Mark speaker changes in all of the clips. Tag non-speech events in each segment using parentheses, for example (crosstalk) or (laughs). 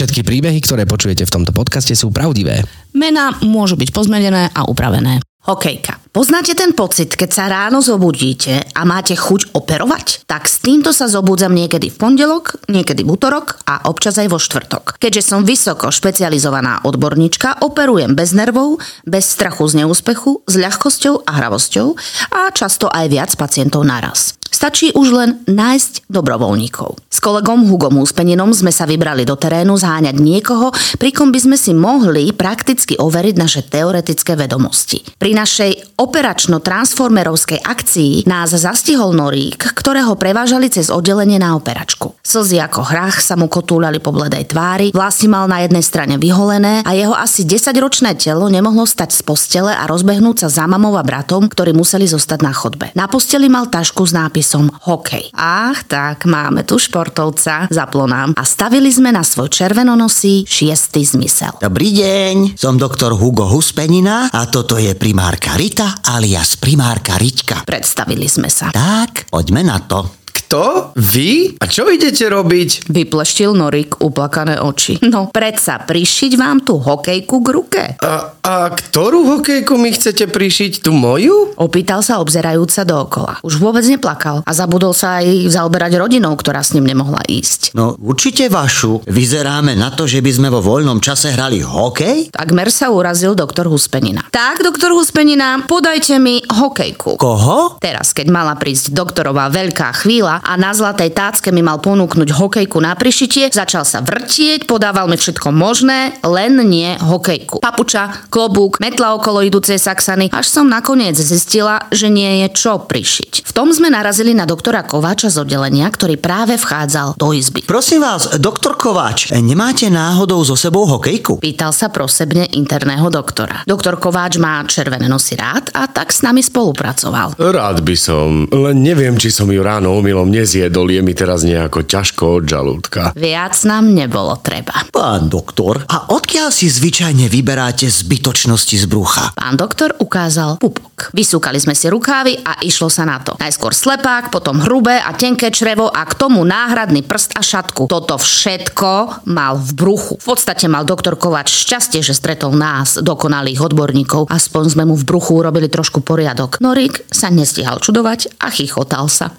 Speaker 1: Všetky príbehy, ktoré počujete v tomto podcaste sú pravdivé.
Speaker 2: Mená môžu byť pozmenené a upravené. Hokejka. Poznáte ten pocit, keď sa ráno zobudíte a máte chuť operovať? Tak s týmto sa zobudzam niekedy v pondelok, niekedy v útorok a občas aj vo štvrtok. Keďže som vysoko špecializovaná odborníčka, operujem bez nervov, bez strachu z neúspechu, s ľahkosťou a hravosťou a často aj viac pacientov naraz. Stačí už len nájsť dobrovoľníkov. S kolegom Hugom Úspeninom sme sa vybrali do terénu zháňať niekoho, pri kom by sme si mohli prakticky overiť naše teoretické vedomosti. Pri našej operačno-transformerovskej akcii nás zastihol Norík, ktorého prevážali cez oddelenie na operačku. Slzy ako hrách sa mu kotúľali po bledej tvári, vlasy mal na jednej strane vyholené a jeho asi 10-ročné telo nemohlo stať z postele a rozbehnúť sa za mamou a bratom, ktorí museli zostať na chodbe. Na posteli mal tašku s nápisom hokej. Ach tak, máme tu športovca, zaplo nám a stavili sme na svoj červenonosý šiestý zmysel.
Speaker 3: Dobrý deň, som doktor Hugo Huspenina a toto je primárka Rita alias primárka Riťka.
Speaker 2: Predstavili sme sa.
Speaker 3: Tak, poďme na to.
Speaker 1: Kto? Vy? A čo idete robiť?
Speaker 2: Vypleštil Norik uplakané oči. No, predsa prišiť vám tú hokejku k ruke.
Speaker 1: A, a ktorú hokejku mi chcete prišiť? Tu moju?
Speaker 2: Opýtal sa obzerajúca dookola. Už vôbec neplakal a zabudol sa aj zaoberať rodinou, ktorá s ním nemohla ísť.
Speaker 3: No, určite vašu. Vyzeráme na to, že by sme vo voľnom čase hrali hokej?
Speaker 2: Takmer sa urazil doktor Huspenina. Tak, doktor Huspenina, podajte mi hokejku.
Speaker 3: Koho?
Speaker 2: Teraz, keď mala prísť doktorová veľká chvíľa a na zlatej tácke mi mal ponúknuť hokejku na prišitie, začal sa vrtieť, podával mi všetko možné, len nie hokejku. Papuča, klobúk, metla okolo idúcej saxany, až som nakoniec zistila, že nie je čo prišiť. V tom sme narazili na doktora Kováča z oddelenia, ktorý práve vchádzal do izby.
Speaker 3: Prosím vás, doktor Kováč, nemáte náhodou so sebou hokejku?
Speaker 2: Pýtal sa prosebne interného doktora. Doktor Kováč má červené nosy rád a tak s nami spolupracoval.
Speaker 1: Rád by som, len neviem, či som ju ráno omylom nezjedol, je mi teraz nejako ťažko od žalúdka.
Speaker 2: Viac nám nebolo treba.
Speaker 3: Pán doktor, a odkiaľ si zvyčajne vyberáte zbytočnosti z brucha?
Speaker 2: Pán doktor ukázal pupok. Vysúkali sme si rukávy a išlo sa na to. Najskôr slepák, potom hrubé a tenké črevo a k tomu náhradný prst a šatku. Toto všetko mal v bruchu. V podstate mal doktor Kovač šťastie, že stretol nás, dokonalých odborníkov. Aspoň sme mu v bruchu urobili trošku poriadok. Norik sa nestihal čudovať a chichotal sa. (laughs)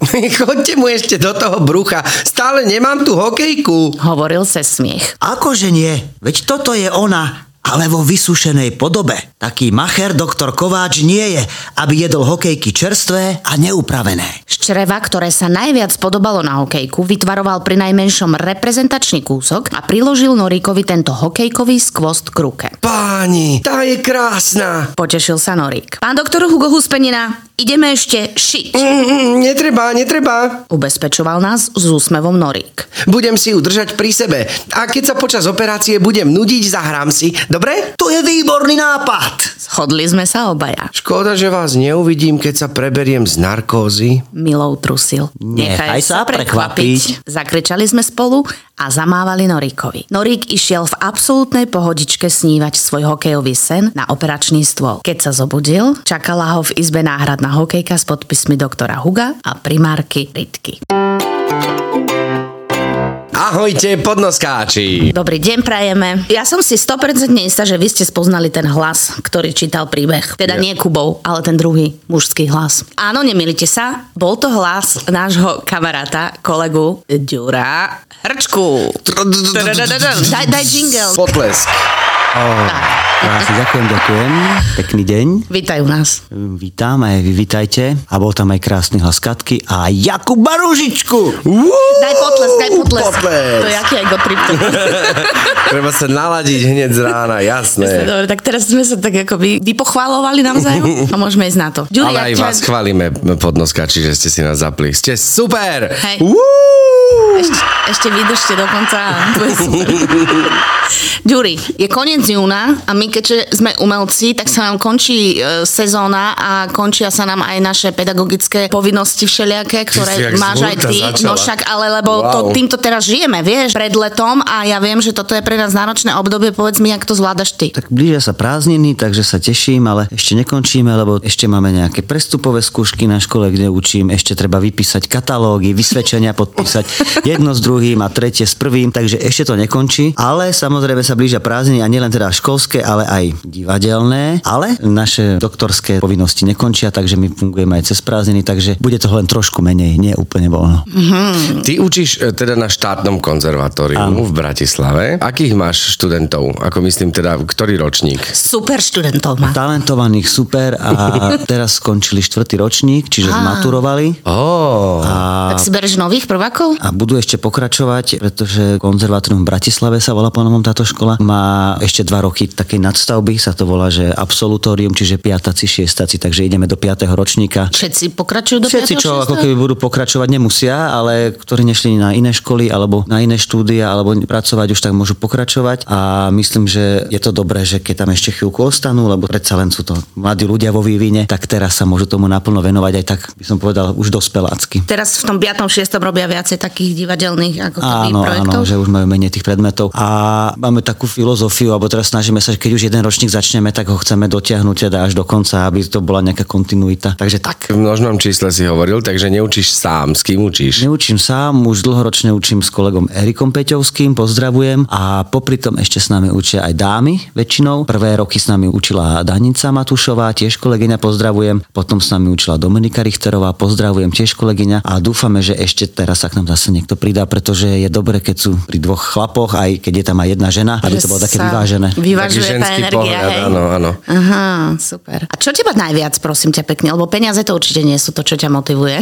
Speaker 1: Chodte mu ešte do toho brucha. Stále nemám tú hokejku.
Speaker 2: Hovoril se smiech.
Speaker 3: Akože nie? Veď toto je ona, ale vo vysušenej podobe. Taký macher doktor Kováč nie je, aby jedol hokejky čerstvé a neupravené.
Speaker 2: Z čreva, ktoré sa najviac podobalo na hokejku, vytvaroval pri najmenšom reprezentačný kúsok a priložil Noríkovi tento hokejkový skvost k ruke.
Speaker 1: Páni, tá je krásna.
Speaker 2: Potešil sa Norík. Pán doktor Hugo Huspenina, ideme ešte šiť.
Speaker 1: Mm, netreba, netreba.
Speaker 2: Ubezpečoval nás s úsmevom Norík.
Speaker 1: Budem si ju držať pri sebe. A keď sa počas operácie budem nudiť, zahrám si. Dobre?
Speaker 3: To je výborný nápad.
Speaker 2: Shodli sme sa obaja.
Speaker 1: Škoda, že vás neuvidím, keď sa preberiem z narkózy.
Speaker 2: Milou trusil.
Speaker 3: Nechaj sa prekvapiť.
Speaker 2: Zakričali sme spolu a zamávali Noríkovi. Norík išiel v absolútnej pohodičke snívať svoj hokejový sen na operačný stôl. Keď sa zobudil, čakala ho v izbe náhradná hokejka s podpismi doktora Huga a primárky Ritky.
Speaker 1: Ahojte, podnoskáči.
Speaker 2: Dobrý deň prajeme. Ja som si 100% istá, že vy ste spoznali ten hlas, ktorý čítal príbeh. Teda nie Kubov, ale ten druhý mužský hlas. Áno, nemilite sa. Bol to hlas nášho kamaráta, kolegu Ďura Hrčku. Daj, daj jingle.
Speaker 1: Potlesk.
Speaker 3: Krásne, ďakujem, ďakujem. Pekný deň.
Speaker 2: Vítajú nás.
Speaker 3: Vítam aj vy, vítajte. A bol tam aj krásny hlas Katky a Jakub Baružičku.
Speaker 2: Daj potlesk, daj potlesk.
Speaker 1: Potlesk.
Speaker 2: To je aký aj gotrip. (laughs)
Speaker 1: Treba sa naladiť hneď z rána, jasné.
Speaker 2: Dobre, tak teraz sme sa tak ako vy, vypochválovali navzájom a môžeme ísť na to.
Speaker 1: Ale aj vás chválime, podnoskáči, že ste si nás zapli. Ste super!
Speaker 2: Hej.
Speaker 1: Uú!
Speaker 2: Ešte, ešte vydržte do konca. (laughs) Ďuri, je koniec júna a my keďže sme umelci, tak sa nám končí e, sezóna a končia sa nám aj naše pedagogické povinnosti všelijaké, ktoré
Speaker 1: si
Speaker 2: máš aj ty.
Speaker 1: začala.
Speaker 2: No však, ale lebo
Speaker 1: Wow.
Speaker 2: to, týmto teraz žijeme, vieš, pred letom a ja viem, že toto je pre nás náročné obdobie. Povedz mi, jak to zvládaš ty.
Speaker 3: Tak blížia sa prázdniny, takže sa teším, ale ešte nekončíme, lebo ešte máme nejaké prestupové skúšky na škole, kde učím. Ešte treba vypísať katalógy, vysvedčenia podpísať jedno s druhým a tretie s prvým, takže ešte to nekončí. Ale samozrejme sa blížia prázdniny a nielen teda školské, ale aj divadelné. Ale naše doktorské povinnosti nekončia, takže my fungujeme aj cez prázdniny, takže bude to len trošku menej, nie úplne voľno.
Speaker 1: Ty učíš e, teda na štátnom konzervatóriu
Speaker 3: Áno.
Speaker 1: v Bratislave. Akých máš študentov? Ako myslím teda, ktorý ročník?
Speaker 2: Super študentov má.
Speaker 3: Talentovaných super a (laughs) teraz skončili štvrtý ročník, čiže
Speaker 2: Á.
Speaker 3: zmaturovali.
Speaker 1: Ó,
Speaker 3: A
Speaker 2: Tak si bereš nových prvákov?
Speaker 3: a budú ešte pokračovať, pretože konzervatórium v Bratislave sa volá po novom táto škola. Má ešte dva roky takej nadstavby, sa to volá, že absolutórium, čiže piataci, šiestaci, takže ideme do 5. ročníka.
Speaker 2: Všetci pokračujú do
Speaker 3: Všetci,
Speaker 2: 5.
Speaker 3: čo ako keby budú pokračovať, nemusia, ale ktorí nešli na iné školy alebo na iné štúdia alebo pracovať už tak môžu pokračovať a myslím, že je to dobré, že keď tam ešte chvíľku ostanú, lebo predsa len sú to mladí ľudia vo vývine, tak teraz sa môžu tomu naplno venovať aj tak, by som povedal, už dospelácky.
Speaker 2: Teraz v tom 5. 6. robia viacej takých divadelných ako
Speaker 3: Áno,
Speaker 2: projektov.
Speaker 3: áno, že už majú menej tých predmetov. A máme takú filozofiu, alebo teraz snažíme sa, že keď už jeden ročník začneme, tak ho chceme dotiahnuť teda až do konca, aby to bola nejaká kontinuita. Takže tak.
Speaker 1: v množnom čísle si hovoril, takže neučíš sám. S kým učíš?
Speaker 3: Neučím sám, už dlhoročne učím s kolegom Erikom Peťovským, pozdravujem. A popri tom ešte s nami učia aj dámy väčšinou. Prvé roky s nami učila Danica Matušová, tiež kolegyňa, pozdravujem. Potom s nami učila Dominika Richterová, pozdravujem tiež kolegyňa. A dúfame, že ešte teraz sa k nám zase niekto pridá, pretože je dobre, keď sú pri dvoch chlapoch, aj keď je tam aj jedna žena, aby
Speaker 2: Že
Speaker 3: to bolo také vyvážené.
Speaker 2: Vyvážuje tá
Speaker 1: ženský
Speaker 2: energia,
Speaker 1: pohľad,
Speaker 2: hej?
Speaker 1: áno, áno.
Speaker 2: Aha, super. A čo teba najviac, prosím ťa pekne, lebo peniaze to určite nie sú to, čo ťa motivuje.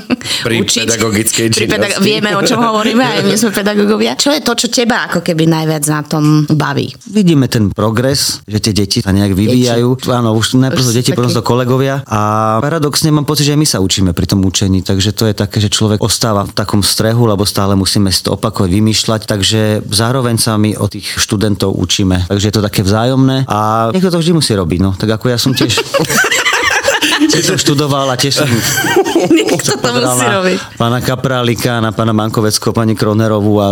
Speaker 2: (laughs)
Speaker 1: Pri pedagogickej
Speaker 2: Pri
Speaker 1: činnosti.
Speaker 2: Vieme, o čom hovoríme, aj my sme (laughs) pedagógovia. Čo je to, čo teba ako keby najviac na tom baví?
Speaker 3: Vidíme ten progres, že tie deti sa nejak vyvíjajú. Áno, už najprv
Speaker 2: Už
Speaker 3: sú deti, potom sú to kolegovia. A paradoxne mám pocit, že aj my sa učíme pri tom učení. Takže to je také, že človek ostáva v takom strehu, lebo stále musíme si to opakovať, vymýšľať. Takže zároveň sa my od tých študentov učíme. Takže je to také vzájomné a niekto to vždy musí robiť. No. Tak ako ja som tiež... (laughs) tiež som študoval a tiež som (laughs)
Speaker 2: Niekto to musí
Speaker 3: na
Speaker 2: robiť.
Speaker 3: pána Kaprálika, na pána Mankoveckého, pani Kronerovú a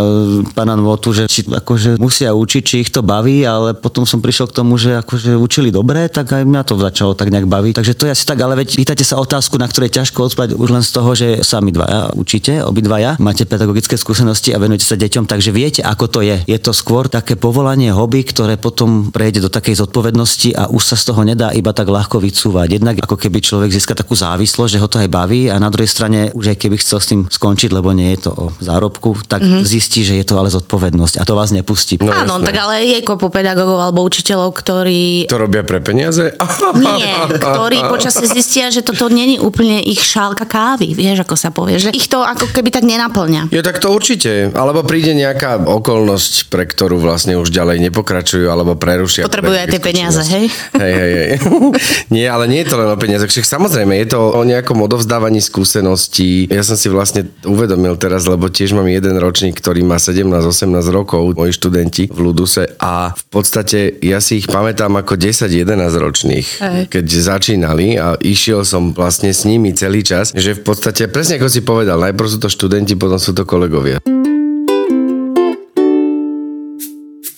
Speaker 3: pána Nvotu, že či akože musia učiť, či ich to baví, ale potom som prišiel k tomu, že akože učili dobre, tak aj mňa to začalo tak nejak baviť. Takže to je asi tak, ale veď pýtate sa otázku, na ktorej ťažko odpovedať už len z toho, že sami dvaja učíte, obidvaja, máte pedagogické skúsenosti a venujete sa deťom, takže viete, ako to je. Je to skôr také povolanie, hobby, ktoré potom prejde do takej zodpovednosti a už sa z toho nedá iba tak ľahko vycúvať. Jednak ako keby človek získa takú závislosť, že ho to aj baví a na druhej strane už aj keby chcel s tým skončiť, lebo nie je to o zárobku, tak mm-hmm. zistí, že je to ale zodpovednosť a to vás nepustí.
Speaker 1: No,
Speaker 2: Áno,
Speaker 1: jasné.
Speaker 2: tak ale je kopu pedagógov alebo učiteľov, ktorí
Speaker 1: To robia pre peniaze?
Speaker 2: Nie, ktorí počasie zistia, že toto není úplne ich šálka kávy, vieš, ako sa povie, že ich to ako keby tak nenaplňa.
Speaker 1: Je tak to určite. Alebo príde nejaká okolnosť, pre ktorú vlastne už ďalej nepokračujú, alebo prerušia.
Speaker 2: Potrebujú aj tie peniaze, hej?
Speaker 1: Hej, hej, hej. (laughs) nie, ale nie je to len o peniazoch. Však samozrejme, je to o nejakom odovzdávaní skúseností. Ja som si vlastne uvedomil teraz, lebo tiež mám jeden ročník, ktorý má 17-18 rokov, moji študenti v Luduse a v podstate ja si ich pamätám ako 10-11 ročných,
Speaker 2: Hej.
Speaker 1: keď začínali a išiel som vlastne s nimi celý čas, že v podstate, presne ako si povedal, najprv sú to študenti, potom sú to kolegovia.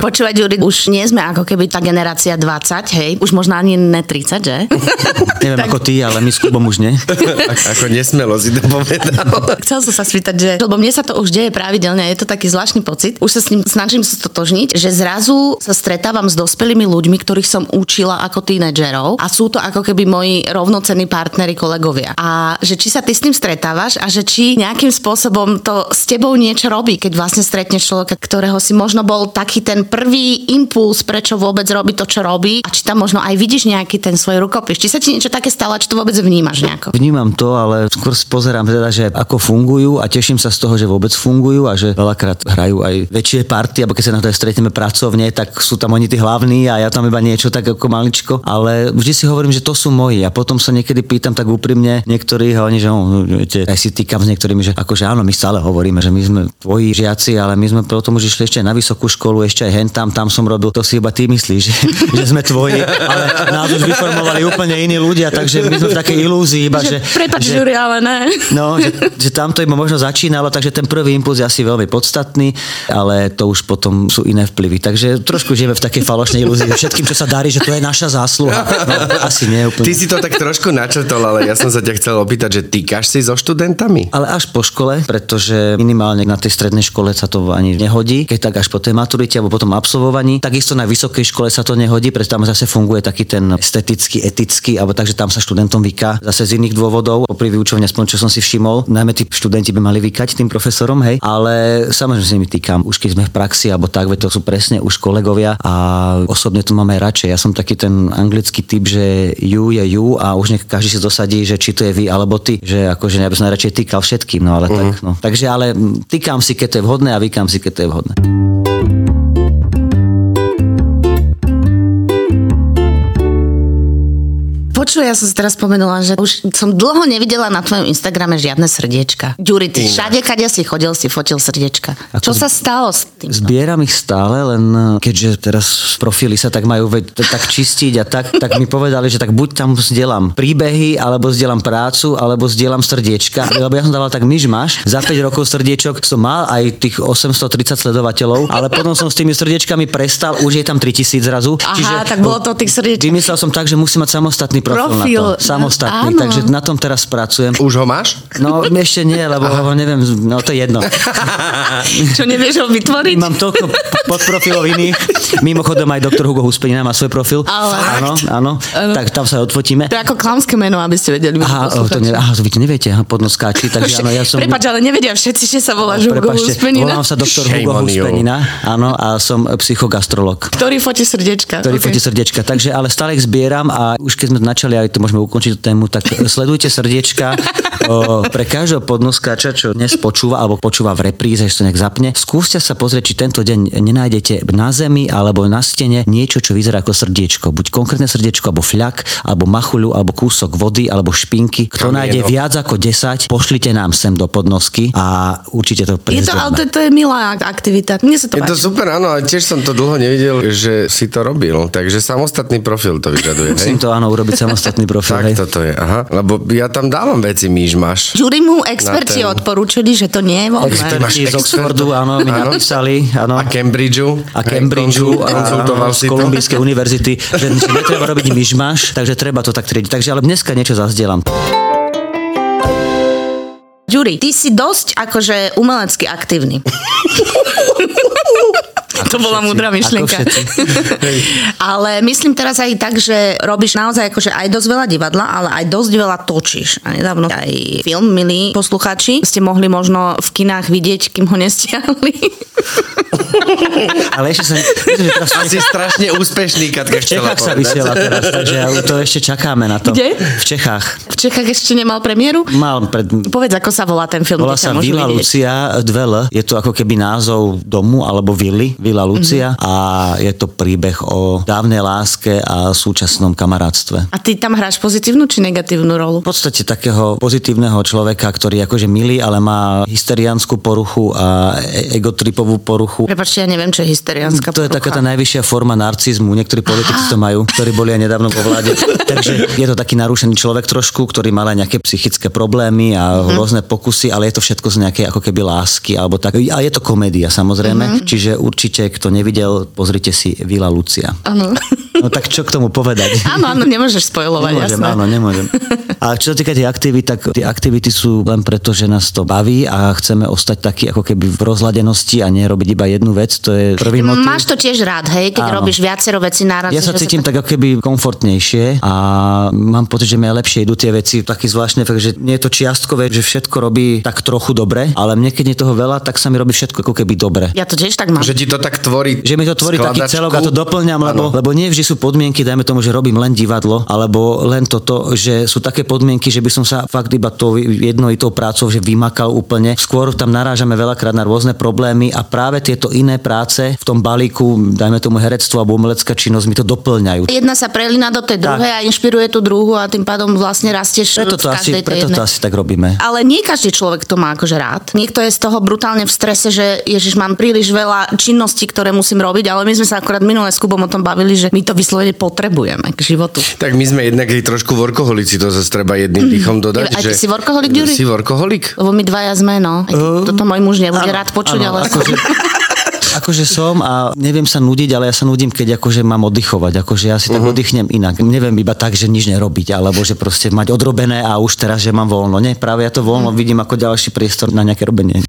Speaker 2: Počúvať, Juri, už nie sme ako keby tá generácia 20, hej, už možno ani ne 30, že? (laughs)
Speaker 3: Neviem ako ty, ale my s Kubom už nie.
Speaker 1: ako nesmelo si to povedal. (laughs)
Speaker 2: Chcel som sa spýtať, že lebo mne sa to už deje pravidelne, je to taký zvláštny pocit. Už sa s ním snažím sa stotožniť, že zrazu sa stretávam s dospelými ľuďmi, ktorých som učila ako tínedžerov a sú to ako keby moji rovnocenní partneri, kolegovia. A že či sa ty s tým stretávaš a že či nejakým spôsobom to s tebou niečo robí, keď vlastne stretneš človeka, ktorého si možno bol taký ten prvý impuls, prečo vôbec robí to, čo robí a či tam možno aj vidíš nejaký ten svoj rukopis. Či sa ti niečo také stalo, či to vôbec vnímaš nejako?
Speaker 3: Vnímam to, ale skôr pozerám teda, že ako fungujú a teším sa z toho, že vôbec fungujú a že veľakrát hrajú aj väčšie party, alebo keď sa na to stretneme pracovne, tak sú tam oni tí hlavní a ja tam iba niečo tak ako maličko, ale vždy si hovorím, že to sú moji a potom sa niekedy pýtam tak úprimne niektorí a oni, že no, viete, aj si týkam s niektorými, že akože áno, my stále hovoríme, že my sme tvoji žiaci, ale my sme potom už išli ešte na vysokú školu, ešte aj hen tam, tam som robil, to si iba ty myslíš, že, (laughs) že sme tvoji, ale nás už vyformovali úplne iní ľudia, takže my sme v takej ilúzii iba, že...
Speaker 2: že Prepač,
Speaker 3: že,
Speaker 2: Juri, ale ne.
Speaker 3: No, že, že tam to iba možno začínalo, takže ten prvý impuls je asi veľmi podstatný, ale to už potom sú iné vplyvy. Takže trošku žijeme v takej falošnej ilúzii, že všetkým, čo sa darí, že to je naša zásluha. No, asi nie úplne.
Speaker 1: Ty si to tak trošku načrtol, ale ja som sa ťa chcel opýtať, že týkaš si so študentami?
Speaker 3: Ale až po škole, pretože minimálne na tej strednej škole sa to ani nehodí, keď tak až po tej maturite alebo potom absolvovaní. Takisto na vysokej škole sa to nehodí, pretože tam zase funguje taký ten estetický, etický, alebo takže tam sa študentom vyká zase z iných dôvodov. Popri vyučovne, aspoň čo som si všimol, najmä tí študenti by mali vykať tým profesorom, hej, ale samozrejme s nimi týkam, už keď sme v praxi alebo tak, to sú presne už kolegovia a osobne to mám aj radšej. Ja som taký ten anglický typ, že you je you a už nech každý si dosadí, že či to je vy alebo ty, že akože ja by som najradšej týkal všetkým, no ale uh-huh. tak, no. Takže ale týkam si, keď to je vhodné a vykám si, keď to je vhodné.
Speaker 2: Počuj, ja som si teraz spomenula, že už som dlho nevidela na tvojom Instagrame žiadne srdiečka. Ďuri, ty všade, kade si chodil, si fotil srdiečka. Ako Čo sa stalo s tým?
Speaker 3: Zbieram ich stále, len eh, keďže teraz profily sa tak majú tak čistiť a tak, tak mi povedali, že tak buď tam zdieľam príbehy, alebo zdieľam prácu, alebo zdieľam srdiečka. Lebo ja som dával tak myšmaš. Za 5 rokov srdiečok som mal aj tých 830 sledovateľov, ale potom som s tými srdiečkami prestal, už je tam 3000 zrazu.
Speaker 2: Aha, čiže tak bolo to tých srdiečok.
Speaker 3: Vymyslel som tak, že musím mať samostatný profil profil, na to, samostatný, áno. takže na tom teraz pracujem.
Speaker 1: Už ho máš?
Speaker 3: No ešte nie, lebo Aha. ho neviem, no to je jedno. (laughs)
Speaker 2: Čo nevieš ho vytvoriť?
Speaker 3: Mám toľko podprofilov iných. Mimochodom aj doktor Hugo Huspenina má svoj profil.
Speaker 2: Ale
Speaker 3: áno, áno, tak tam sa odfotíme.
Speaker 2: To je ako klamské meno, aby ste vedeli.
Speaker 3: Aha, to, ne, aha, to vy to neviete, aha, podnoskáči, takže áno, ja som...
Speaker 2: Prepač, ale nevedia všetci, že sa voláš Hugo Huspenina.
Speaker 3: Volám sa doktor Hugo Huspenina, áno, a som psychogastrolog.
Speaker 2: Ktorý fotí srdiečka.
Speaker 3: Ktorý okay. fotí srdiečka, takže ale stále ich zbieram a už keď sme načali, aj to môžeme ukončiť tú tému, tak sledujte srdiečka o, pre každého podnoskáča, čo dnes počúva alebo počúva v repríze, že to nejak zapne. Skúste sa pozrieť, či tento deň nenájdete na zemi alebo na stene niečo, čo vyzerá ako srdiečko. Buď konkrétne srdiečko, alebo fľak, alebo machuľu, alebo kúsok vody, alebo špinky. Kto Kamieno. nájde viac ako 10, pošlite nám sem do podnosky a určite to
Speaker 2: Je to, ale to, to je milá aktivita. Mne sa to
Speaker 1: Je páči. to super, áno, ale tiež som to dlho nevidel, že si to robil. Takže samostatný profil to vyžaduje.
Speaker 3: Musím to áno urobiť samostatný profil
Speaker 1: profil. Tak hej. toto je, aha. Lebo ja tam dávam veci máš.
Speaker 2: Žury mu experti ten... odporúčili, že to nie je voľné.
Speaker 3: Experti z Oxfordu, áno, mi áno. napísali. Áno.
Speaker 1: A Cambridgeu.
Speaker 3: A Cambridgeu. Konzultoval si z Kolumbijskej univerzity, že, že netreba robiť myšmaš, takže treba to tak triediť. Takže ale dneska niečo zazdielam.
Speaker 2: Ďuri, ty si dosť akože umelecky aktívny. (laughs) to bola múdra myšlienka. (laughs) ale myslím teraz aj tak, že robíš naozaj akože aj dosť veľa divadla, ale aj dosť veľa točíš. A nedávno aj film, milí posluchači, ste mohli možno v kinách vidieť, kým ho nestiahli. (laughs)
Speaker 3: ale ešte sa...
Speaker 1: Teraz... Asi strašne úspešný, Katka
Speaker 3: V Čechách sa vysiela teraz, takže to ešte čakáme na to.
Speaker 2: Kde?
Speaker 3: V Čechách.
Speaker 2: V Čechách ešte nemal premiéru?
Speaker 3: Mal pred...
Speaker 2: Povedz, ako sa volá ten film.
Speaker 3: Volá sa Vila Lucia Dvele. Je to ako keby názov domu alebo vily. Vila Lucia mm-hmm. a je to príbeh o dávnej láske a súčasnom kamarátstve.
Speaker 2: A ty tam hráš pozitívnu či negatívnu rolu?
Speaker 3: V podstate takého pozitívneho človeka, ktorý je akože milý, ale má hysteriánsku poruchu a e- egotripovú poruchu.
Speaker 2: Prepačte, ja neviem, čo je hysteriánska
Speaker 3: To
Speaker 2: porucha.
Speaker 3: je taká tá najvyššia forma narcizmu. Niektorí politici to majú, ktorí boli aj nedávno vo vláde. (laughs) Takže je to taký narušený človek trošku, ktorý mal aj nejaké psychické problémy a mm-hmm. rôzne pokusy, ale je to všetko z nejakej ako keby lásky alebo tak. A je to komédia samozrejme, mm-hmm. Čiže určite kto nevidel, pozrite si Vila Lucia.
Speaker 2: Áno.
Speaker 3: No tak čo k tomu povedať? (laughs)
Speaker 2: Áno, áno, nemôžeš spojovať,
Speaker 3: Nemôžem,
Speaker 2: jasné.
Speaker 3: áno, nemôžem. A čo sa týka tých aktivít, tak tie aktivity sú len preto, že nás to baví a chceme ostať taký ako keby v rozladenosti a nerobiť iba jednu vec. To je prvý motiv.
Speaker 2: Máš to tiež rád, hej, keď
Speaker 3: Áno.
Speaker 2: robíš viacero vecí naraz.
Speaker 3: Ja sa cítim tak ako keby komfortnejšie a mám pocit, že mi aj lepšie idú tie veci. Taký zvláštne fakt, že nie je to čiastkové, že všetko robí tak trochu dobre, ale mne keď je toho veľa, tak sa mi robí všetko ako keby dobre.
Speaker 2: Ja to tiež tak mám.
Speaker 1: Že ti to tak tvorí
Speaker 3: Že mi to tvorí taký
Speaker 1: skladačku.
Speaker 3: celok a to doplňam, lebo, lebo nie vždy sú podmienky, dajme tomu, že robím len divadlo, alebo len toto, že sú také podmienky, že by som sa fakt iba tou jednojitou prácou že vymakal úplne. Skôr tam narážame veľakrát na rôzne problémy a práve tieto iné práce v tom balíku, dajme tomu herectvo alebo umelecká činnosť mi to doplňajú.
Speaker 2: Jedna sa prelína do tej druhej a inšpiruje tú druhú a tým pádom vlastne rastieš
Speaker 3: Preto
Speaker 2: v
Speaker 3: to, asi,
Speaker 2: každej tej
Speaker 3: preto to asi tak robíme.
Speaker 2: Ale nie každý človek to má akože rád. Niekto je z toho brutálne v strese, že ježiš, mám príliš veľa činností, ktoré musím robiť, ale my sme sa akorát minule s Kubom o tom bavili, že my to vyslovene potrebujeme k životu.
Speaker 1: Tak my sme jednak aj trošku workoholici, to zase treba jedným dýchom dodať.
Speaker 2: Aj ty
Speaker 1: že...
Speaker 2: si workoholik, Ďuri?
Speaker 1: Si workoholik?
Speaker 2: Lebo my dvaja sme, no. Keď toto môj muž nebude rád počuť,
Speaker 3: Áno,
Speaker 2: ale...
Speaker 3: akože, (laughs) akože som a neviem sa nudiť, ale ja sa nudím, keď akože mám oddychovať. Akože ja si tak
Speaker 1: Mhm.
Speaker 3: oddychnem inak. Neviem iba tak, že nič nerobiť, alebo že proste mať odrobené a už teraz, že mám voľno. Nie, práve ja to voľno
Speaker 1: Mhm.
Speaker 3: vidím ako ďalší priestor na nejaké robenie.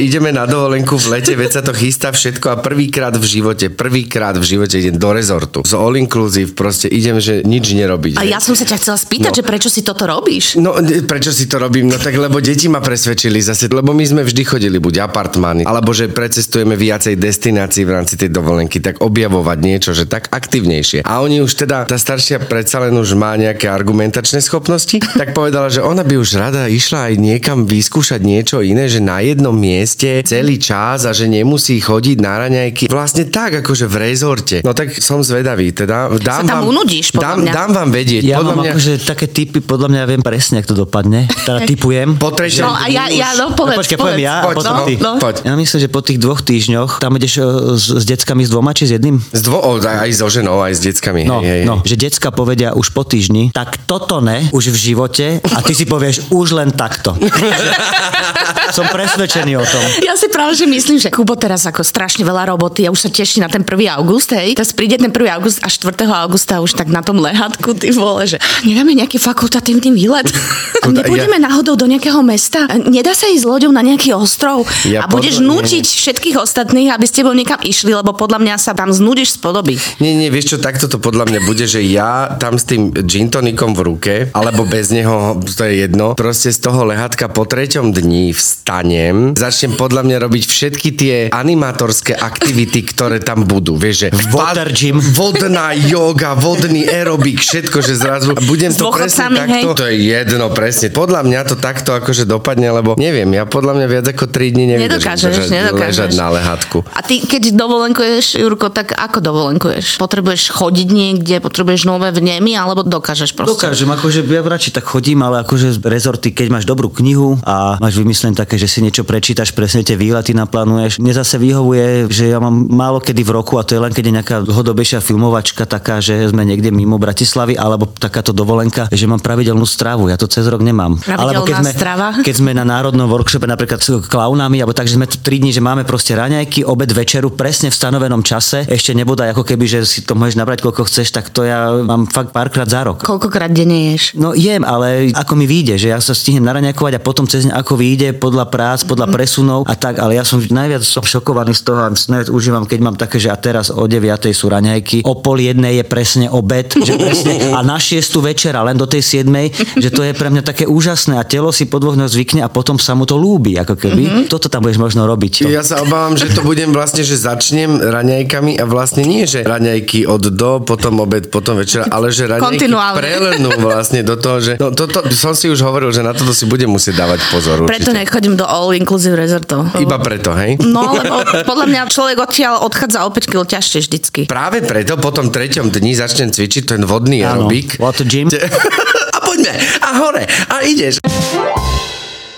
Speaker 1: Ideme na dovolenku v lete, veď sa to chystá všetko a prvýkrát v živote, prvýkrát v živote idem do rezortu. Z all inclusive proste idem, že nič nerobiť.
Speaker 2: A ja som sa ťa chcela spýtať,
Speaker 1: No.
Speaker 2: že prečo si toto robíš?
Speaker 1: No, ne- prečo si to robím? No tak, lebo deti ma presvedčili zase, lebo my sme vždy chodili buď apartmány, alebo že precestujeme viacej destinácií v rámci tej dovolenky, tak objavovať niečo, že tak aktívnejšie. A oni už teda, tá staršia predsa len už má nejaké argumentačné schopnosti, tak povedala, že ona by už rada išla aj niekam vyskúšať niečo iné, že na jednom mieste celý čas a že nemusí chodiť na raňajky. Vlastne tak, akože v rezorte. No tak som zvedavý, teda dám
Speaker 2: tam
Speaker 1: vám,
Speaker 2: unudíš, podľa
Speaker 1: dám,
Speaker 2: mňa.
Speaker 1: dám vám vedieť.
Speaker 3: Ja
Speaker 1: podľa
Speaker 3: mám
Speaker 1: mňa...
Speaker 3: akože také typy, podľa mňa ja viem presne, ako to dopadne. Teda typujem.
Speaker 1: Po treťom
Speaker 2: No a ja, ja, no povedz,
Speaker 3: no, počkaj,
Speaker 2: povedz.
Speaker 3: poviem ja
Speaker 1: Poď,
Speaker 3: potom
Speaker 1: no,
Speaker 3: ty.
Speaker 2: no.
Speaker 1: Poď.
Speaker 3: Ja myslím, že po tých dvoch týždňoch tam ideš e, s, s deckami s dvoma či s jedným?
Speaker 1: S dvo, o, aj so ženou, aj s deckami.
Speaker 3: No,
Speaker 1: hej, hej,
Speaker 3: no, že decka povedia už po týždni, tak toto ne, už v živote a ty si povieš už len takto. (laughs) Som presvedčený o tom.
Speaker 2: Ja si práve, že myslím, že Kubo teraz ako strašne veľa roboty a už sa teší na ten 1. august, hej. Teraz príde ten 1. august a 4. augusta už tak na tom lehatku, ty vole, že nedáme nejaký fakultatívny výlet. (laughs)
Speaker 1: Kuda,
Speaker 2: nepôjdeme náhodou do nejakého mesta. Nedá sa ísť loďou na nejaký ostrov
Speaker 1: Ja
Speaker 2: a budeš
Speaker 1: podľa-
Speaker 2: nútiť všetkých ostatných, aby s tebou niekam išli, lebo podľa mňa sa tam znudíš z podoby.
Speaker 1: Nie, nie, vieš čo, takto to podľa mňa bude, že ja tam s tým gin tonikom v ruke, alebo bez neho, to je jedno, proste z toho lehatka po treťom dni vstanem, začnem podľa mňa robiť všetky tie animátorské aktivity, ktoré tam budú. Vieš, že
Speaker 3: Water gym.
Speaker 1: vodná yoga, vodný aerobik, všetko, že zrazu budem to presne takto.
Speaker 2: hej?
Speaker 1: To je jedno, presne. Podľa mňa to takto akože dopadne, lebo neviem, ja podľa mňa viac ako 3 dní nevydržím
Speaker 2: Nedokážeš,
Speaker 1: držať-
Speaker 2: nedokážeš.
Speaker 1: ležať na lehatku.
Speaker 2: A ty, keď dovolenkuješ, Jurko, tak ako dovolenkuješ? Potrebuješ chodiť niekde, potrebuješ nové vnemy, alebo dokážeš proste?
Speaker 3: Dokážem, akože ja radšej tak chodím, ale akože rezorty, keď máš dobrú knihu a máš vymyslené také, že si niečo prečítaš, presne tie výlety naplánuješ. Mne zase vyhovuje, že ja mám málo kedy v roku a to je len keď je nejaká dlhodobejšia filmovačka taká, že sme niekde mimo Bratislavy alebo takáto dovolenka, že mám pravidelnú stravu. Ja to cez rok nemám. Alebo keď sme,
Speaker 2: strava?
Speaker 3: keď sme na národnom workshope napríklad s klaunami, alebo tak, že sme tu 3 dní, že máme proste raňajky, obed, večeru presne v stanovenom čase. Ešte nebodaj ako keby, že si to môžeš nabrať koľko chceš, tak to ja mám fakt párkrát za rok.
Speaker 2: Koľkokrát denne ješ?
Speaker 3: No jem, ale ako mi vyjde, že ja sa stihnem naraňakovať a potom cez ne ako vyjde podľa prác, podľa presunov a tak, ale ja som najviac som šokovaný z toho a najviac užívam, keď mám také, že a teraz o 9 sú raňajky, o pol jednej je presne obed, že presne, a na 6 večera len do tej 7, že to je pre mňa také úžasné a telo si po dvoch dňoch zvykne a potom sa mu to ľúbi, ako keby. Mm-hmm. Toto tam budeš možno robiť. To.
Speaker 1: Ja sa obávam, že to budem vlastne, že začnem raňajkami a vlastne nie, že raňajky od do, potom obed, potom večera, ale že raňajky prelenú vlastne do toho, že no toto som si už hovoril, že na toto si budem musieť dávať pozor.
Speaker 2: Preto
Speaker 1: určite.
Speaker 2: nechodím do all inclusive resortov.
Speaker 1: Iba preto, hej?
Speaker 2: No, lebo podľa mňa človek odtiaľ odchádza o 5 kg ťažšie vždycky.
Speaker 1: Práve preto po tom treťom dni začnem cvičiť ten vodný
Speaker 3: Áno,
Speaker 1: aerobik.
Speaker 3: water gym. (laughs)
Speaker 1: A poďme, a hore, a ideš.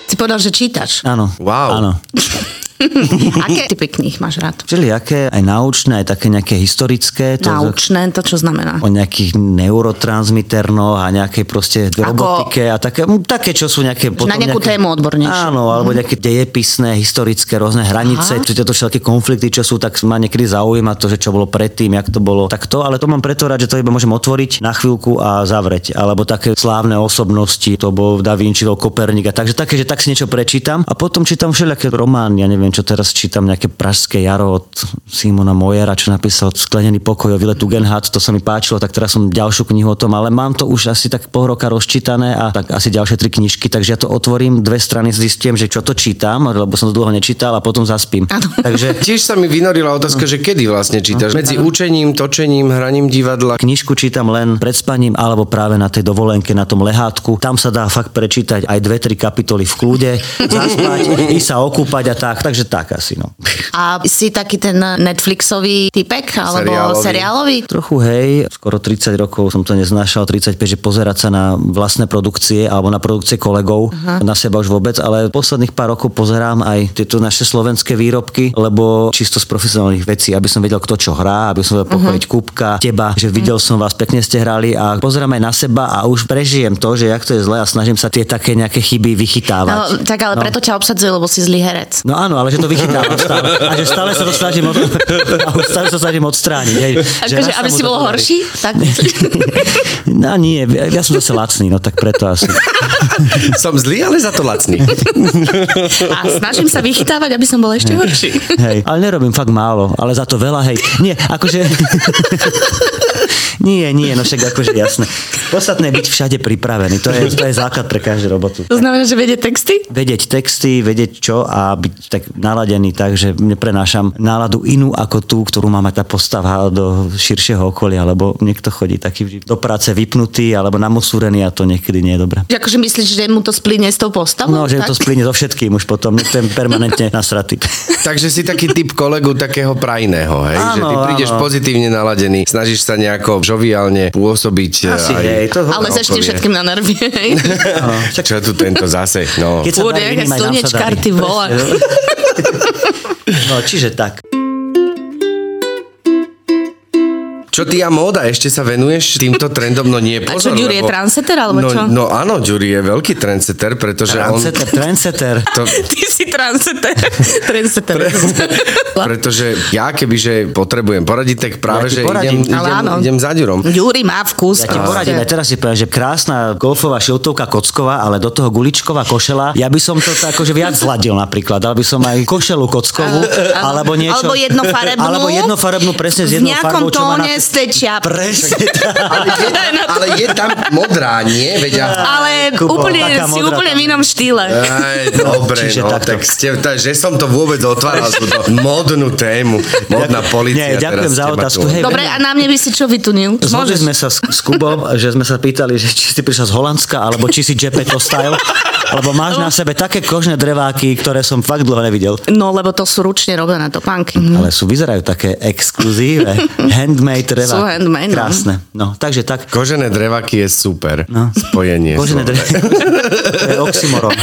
Speaker 2: Si povedal, že čítaš.
Speaker 3: Áno.
Speaker 1: Wow.
Speaker 3: Áno. (laughs) (laughs)
Speaker 2: Aké typy kníh máš rád?
Speaker 3: Všelijaké, aj naučné, aj také nejaké historické. To
Speaker 2: Naučné, to čo znamená?
Speaker 3: o nejakých neurotransmiternoch a nejakej proste robotike a také, mm, také, čo sú nejaké...
Speaker 2: Na nejakú tému odbornejšiu.
Speaker 3: Áno, alebo nejaké dejepisné, historické, rôzne hranice,
Speaker 2: Aha.
Speaker 3: či tieto všetky konflikty, čo sú, tak ma niekedy zaujíma to, že čo bolo predtým, jak to bolo takto, ale to mám preto rád, že to iba môžem otvoriť na chvíľku a zavrieť. Alebo také slávne osobnosti, to bol Da Vinci, bol Kopernik a takže také, že tak si niečo prečítam a potom čítam všelijaké romány, ja neviem, čo teraz čítam, nejaké Pražské jaro od Simona Mojera, čo napísal Sklenený pokoj o Vile Tugendhat, to sa mi páčilo, tak teraz som ďalšiu knihu o tom, ale mám to už asi tak pol roka rozčítané a tak asi ďalšie tri knižky, takže ja to otvorím, dve strany zistím, že čo to čítam, lebo som to dlho nečítal a potom zaspím. (laughs) Takže (laughs)
Speaker 1: Tiež sa mi vynorila otázka, že kedy vlastne čítaš. Medzi učením, točením, hraním divadla.
Speaker 3: Knižku čítam len pred spaním alebo práve na tej dovolenke, na tom lehátku. Tam sa dá fakt prečítať aj dve, tri kapitoly v kľude, zaspať, (laughs) ísť sa okúpať a tak. Takže tak asi, no.
Speaker 2: A si taký ten Netflixový typek? Alebo
Speaker 1: Seriálový.
Speaker 2: seriálový?
Speaker 3: Trochu hej, skoro 30 rokov som to neznášal, 35, že pozerať sa na vlastné produkcie alebo na produkcie kolegov, uh-huh. na seba už vôbec, ale posledných pár rokov pozerám aj tieto naše slovenské výrobky, lebo čisto z profesionálnych vecí, aby som vedel, kto čo hrá, aby som vedel pochváliť uh-huh. Kúbka, teba, že videl som vás, pekne ste hrali a pozerám aj na seba a už prežijem to, že jak to je zle a snažím sa tie také nejaké chyby vychytávať.
Speaker 2: No, tak ale preto ťa obsadzujú, lebo si zlý herec.
Speaker 3: No áno, ale že to vychytávam stále. A že stále sa to snažím, od... (laughs) a stále sa snažím odstrániť. Hej. Že
Speaker 2: Akože, aby si
Speaker 3: to
Speaker 2: bol
Speaker 3: podarí.
Speaker 2: horší? Tak. (laughs)
Speaker 3: No nie, ja som zase lacný, no tak preto asi. (laughs)
Speaker 1: Som zlý, ale za to lacný.
Speaker 2: A snažím sa vychytávať, aby som bol ešte horší.
Speaker 3: Hej, ale nerobím fakt málo, ale za to veľa, hej. Nie, akože... nie, nie, no však akože jasné. Podstatné je byť všade pripravený, to je, to je základ pre každú robotu.
Speaker 2: To znamená, že vedie texty?
Speaker 3: Vedieť texty, vedieť čo a byť tak naladený tak, že neprenášam náladu inú ako tú, ktorú má mať tá postava do širšieho okolia, lebo niekto chodí taký do práce vypnutý alebo namosúrený a to niekedy nie je dobré.
Speaker 2: Že Akože myslíš, že mu to splíne s tou postavou?
Speaker 3: No, že
Speaker 2: tak?
Speaker 3: to splíne so všetkým už potom, je permanentne nasratý.
Speaker 1: Takže si taký typ kolegu takého prajného, hej? že ty
Speaker 3: Áno,
Speaker 1: prídeš
Speaker 3: áno.
Speaker 1: pozitívne naladený, snažíš sa nejako žoviálne pôsobiť
Speaker 3: Asi,
Speaker 1: aj...
Speaker 3: hej, to
Speaker 2: Ale
Speaker 1: okolie.
Speaker 2: všetkým na nervy. hej. (laughs) (laughs)
Speaker 1: Čo tu tento zase? No.
Speaker 3: Keď sa sa
Speaker 2: slnečkár, ty vole. (laughs)
Speaker 3: No, čiže tak.
Speaker 1: Čo ty a móda, ešte sa venuješ týmto trendom? No nie,
Speaker 2: A čo,
Speaker 1: pozor.
Speaker 2: Ďuri je trendsetter, alebo
Speaker 1: no,
Speaker 2: čo?
Speaker 1: No áno, Ďuri je veľký trendsetter, pretože
Speaker 3: Trendsetter, trendsetter.
Speaker 1: on... To, (laughs)
Speaker 2: Ty si trendsetter. (laughs) trendsetter. (laughs)
Speaker 1: pretože ja kebyže potrebujem poradiť, tak práve,
Speaker 3: Ja
Speaker 1: že
Speaker 3: poradím.
Speaker 1: idem, idem,
Speaker 2: áno.
Speaker 1: idem za Ďurom.
Speaker 2: Ďuri má vkus.
Speaker 3: Ja ti poradím, aj teraz si poviem, že krásna golfová šiltovka kocková, ale do toho guličková košela. Ja by som to tak akože viac zladil napríklad. Dal by som aj košelu kockovú, alebo niečo.
Speaker 2: Alebo jednofarebnú.
Speaker 3: Alebo jednofarebnú, presne s jednou farbou, čo má na...
Speaker 2: tej čiapky.
Speaker 3: Presne tak.
Speaker 1: Ale je, ale je tam modrá, nie? Veď.
Speaker 2: Ale
Speaker 3: Kubo,
Speaker 2: úplne, si
Speaker 3: modrá
Speaker 2: úplne
Speaker 3: tam
Speaker 2: v inom štýle.
Speaker 1: Aj, dobre,
Speaker 3: Čiže
Speaker 1: no,
Speaker 3: takto.
Speaker 1: tak ste, tá, že som to vôbec otváral, túto modnú tému, modná policia.
Speaker 3: Nie, ďakujem za otázku. Hej,
Speaker 2: Dobre, a na mne by si čo vytunil?
Speaker 3: Zhodli sme sa s, s Kubom, že sme sa pýtali, že či si prišiel z Holandska, alebo či si Gepetto style, lebo máš na sebe také kožné dreváky, ktoré som fakt dlho nevidel.
Speaker 2: No, lebo to sú ručne robené topánky.
Speaker 3: Ale sú, vyzerajú také exkluzíve, (laughs) handmade dreváky.
Speaker 2: Sú handmade, no.
Speaker 3: Krásne. No, takže tak.
Speaker 1: Kožené drevaky je super.
Speaker 3: No.
Speaker 1: Spojenie.
Speaker 3: Kožené dreváky. to je oxymoron.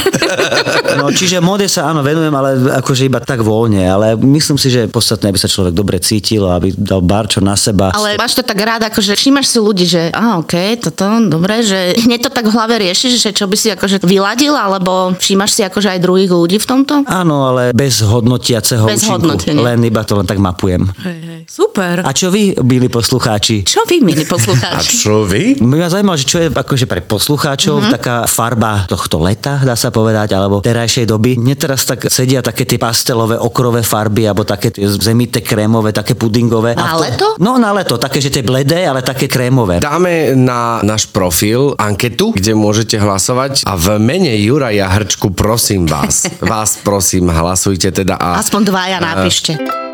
Speaker 3: No, čiže mode sa áno venujem, ale akože iba tak voľne, ale myslím si, že podstatné, aby sa človek dobre cítil, a aby dal barčo na seba.
Speaker 2: Ale máš to tak rád, akože všímaš si ľudí, že a OK, toto, dobre, že hneď to tak v hlave riešiš, že čo by si akože vyladil, alebo všímaš si akože aj druhých ľudí v tomto?
Speaker 3: Áno, ale bez hodnotiaceho
Speaker 2: Bez
Speaker 3: účinku.
Speaker 2: hodnotenia.
Speaker 3: Len iba to len tak mapujem.
Speaker 2: Hej, hej. Super.
Speaker 3: A čo vy, milí poslucháči?
Speaker 2: Čo vy, milí
Speaker 1: A
Speaker 2: poslucháči?
Speaker 1: čo vy?
Speaker 3: Mňa zaujímalo, že čo je akože pre poslucháčov
Speaker 2: Mhm.
Speaker 3: mm-hmm. taká farba tohto leta, dá sa povedať, alebo terajšej doby. Mne teraz tak sedia také tie pastelové okrové farby, alebo také tie zemité krémové, také pudingové.
Speaker 2: Na
Speaker 3: A to-
Speaker 2: leto?
Speaker 3: No na leto, také, že tie bledé, ale také krémové.
Speaker 1: Dáme na náš profil anketu, kde môžete hlasovať a v mene Juraja Hrčku prosím vás, (laughs) vás prosím, hlasujte teda a...
Speaker 2: Aspoň dvaja napíšte.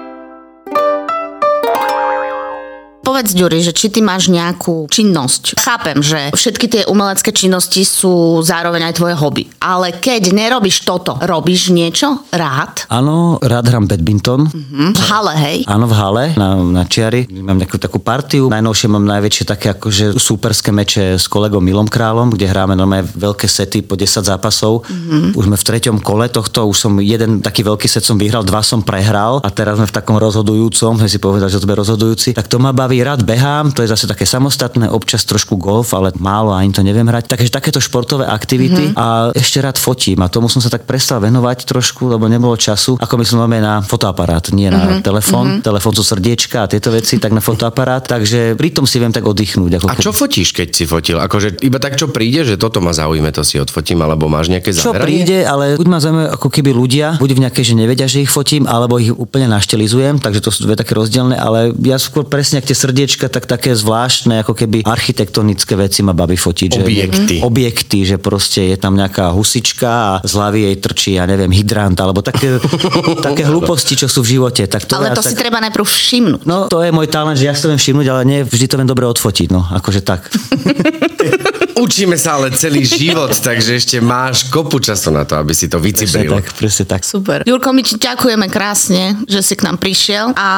Speaker 2: Povedz, Ďuri, že či ty máš nejakú činnosť. Chápem, že všetky tie umelecké činnosti sú zároveň aj tvoje hobby. Ale keď nerobíš toto, robíš niečo rád?
Speaker 3: Áno, rád hrám badminton.
Speaker 2: Hm? V hale, hej?
Speaker 3: Áno, v hale, na, na čiari. Mám nejakú takú partiu. Najnovšie mám najväčšie také akože súperské meče s kolegom Milom Králom, kde hráme normálne veľké sety po 10 zápasov. Mm-hmm. Už sme v treťom kole tohto, už som jeden taký veľký set som vyhral, dva som prehral a teraz sme v takom rozhodujúcom, sme si povedali, že to bude rozhodujúci. Tak to ma baví, rád behám, to je zase také samostatné, občas trošku golf, ale málo ani to neviem hrať. Takže takéto športové aktivity mm-hmm. a ešte rád fotím a tomu som sa tak prestal venovať trošku, lebo nebolo času. Ako myslím, máme na fotoaparát, nie na mm-hmm. telefón. Mm-hmm. Telefón sú srdiečka a tieto veci, tak na fotoaparát. Takže pritom si viem tak oddychnúť. Ako
Speaker 1: A čo fotíš, keď si fotil? Akože iba tak, čo príde, že toto ma zaujíme, to si odfotím, alebo máš nejaké
Speaker 3: čo
Speaker 1: zameranie?
Speaker 3: príde, ale buď ma zaujímajú ako keby ľudia, buď v nejakej, že nevedia, že ich fotím, alebo ich úplne naštilizujem, takže to sú dve také rozdielne, ale ja skôr presne, ak tie srdiečka, tak také zvláštne, ako keby architektonické veci ma baví fotiť. Že,
Speaker 1: Objekty.
Speaker 3: Objekty, že proste je tam nejaká husička a z hlavy jej trčí, ja neviem, hydrant, alebo také, (laughs) také hlúposti, čo sú v živote. Tak to
Speaker 2: Ale
Speaker 3: ja
Speaker 2: to
Speaker 3: tak...
Speaker 2: si treba najprv všimnúť.
Speaker 3: No, to je môj talent, že ja si to viem všimnúť, ale nie vždy to viem dobre odfotiť, no, akože tak. (laughs)
Speaker 1: Učíme sa ale celý život, takže ešte máš kopu času na to, aby si to
Speaker 3: Presne
Speaker 1: vycibril.
Speaker 3: tak, presne tak.
Speaker 2: Super. Jurko, my ti ďakujeme krásne, že si k nám prišiel a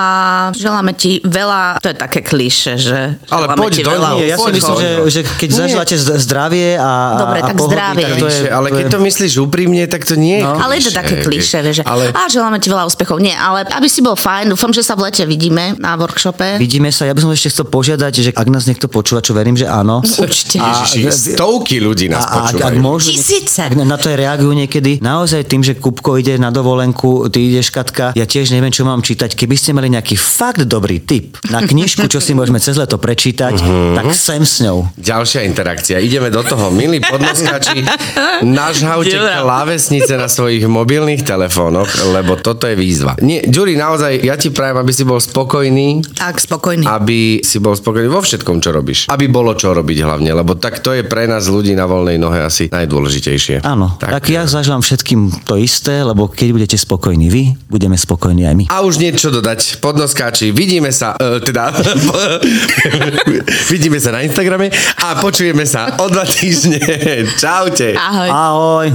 Speaker 2: želáme ti veľa, to je také kliše, že
Speaker 1: Ale poď do
Speaker 2: veľa
Speaker 1: nej,
Speaker 3: Nie, ja si myslím, že, že keď
Speaker 1: Nie.
Speaker 3: zažívate zdravie a, a-
Speaker 2: Dobre,
Speaker 3: a
Speaker 2: tak
Speaker 3: pohodlí,
Speaker 2: zdravie.
Speaker 3: tak to je,
Speaker 1: ale keď to myslíš úprimne, tak to nie je
Speaker 3: No.
Speaker 2: Ale je to také kliše, vieš, že
Speaker 1: Ale
Speaker 2: a želáme ti veľa úspechov. Nie, ale aby si bol fajn, dúfam, že sa v lete vidíme na workshope.
Speaker 3: Vidíme sa, ja by som ešte chcel požiadať, že ak nás niekto počúva, čo verím, že áno.
Speaker 2: Určite.
Speaker 1: Ježiši, stovky ľudí nás
Speaker 3: A, a ak, môžu,
Speaker 2: Tisíce.
Speaker 3: ak na to aj reagujú niekedy. Naozaj tým, že Kupko ide na dovolenku, ty ideš Katka, ja tiež neviem, čo mám čítať. Keby ste mali nejaký fakt dobrý tip na knižku, čo si môžeme cez leto prečítať,
Speaker 1: Mhm.
Speaker 3: tak sem s ňou.
Speaker 1: Ďalšia interakcia. Ideme do toho. Milí podnoskači, nažhavte
Speaker 2: Ďura.
Speaker 1: klávesnice na svojich mobilných telefónoch, lebo toto je výzva. Nie, Ďuri, naozaj, ja ti prajem, aby si bol spokojný,
Speaker 2: Tak, spokojný.
Speaker 1: aby si bol spokojný vo všetkom, čo robíš. Aby bolo čo robiť hlavne, lebo tak to je pre nás ľudí na voľnej nohe asi najdôležitejšie.
Speaker 3: Áno, tak, tak ja zaželám všetkým to isté, lebo keď budete spokojní vy, budeme spokojní aj my.
Speaker 1: A už niečo dodať. Podnoskáči, vidíme sa, uh, teda, vidíme sa na Instagrame a počujeme sa o dva týždne. Čaute.
Speaker 2: Ahoj.
Speaker 3: Ahoj.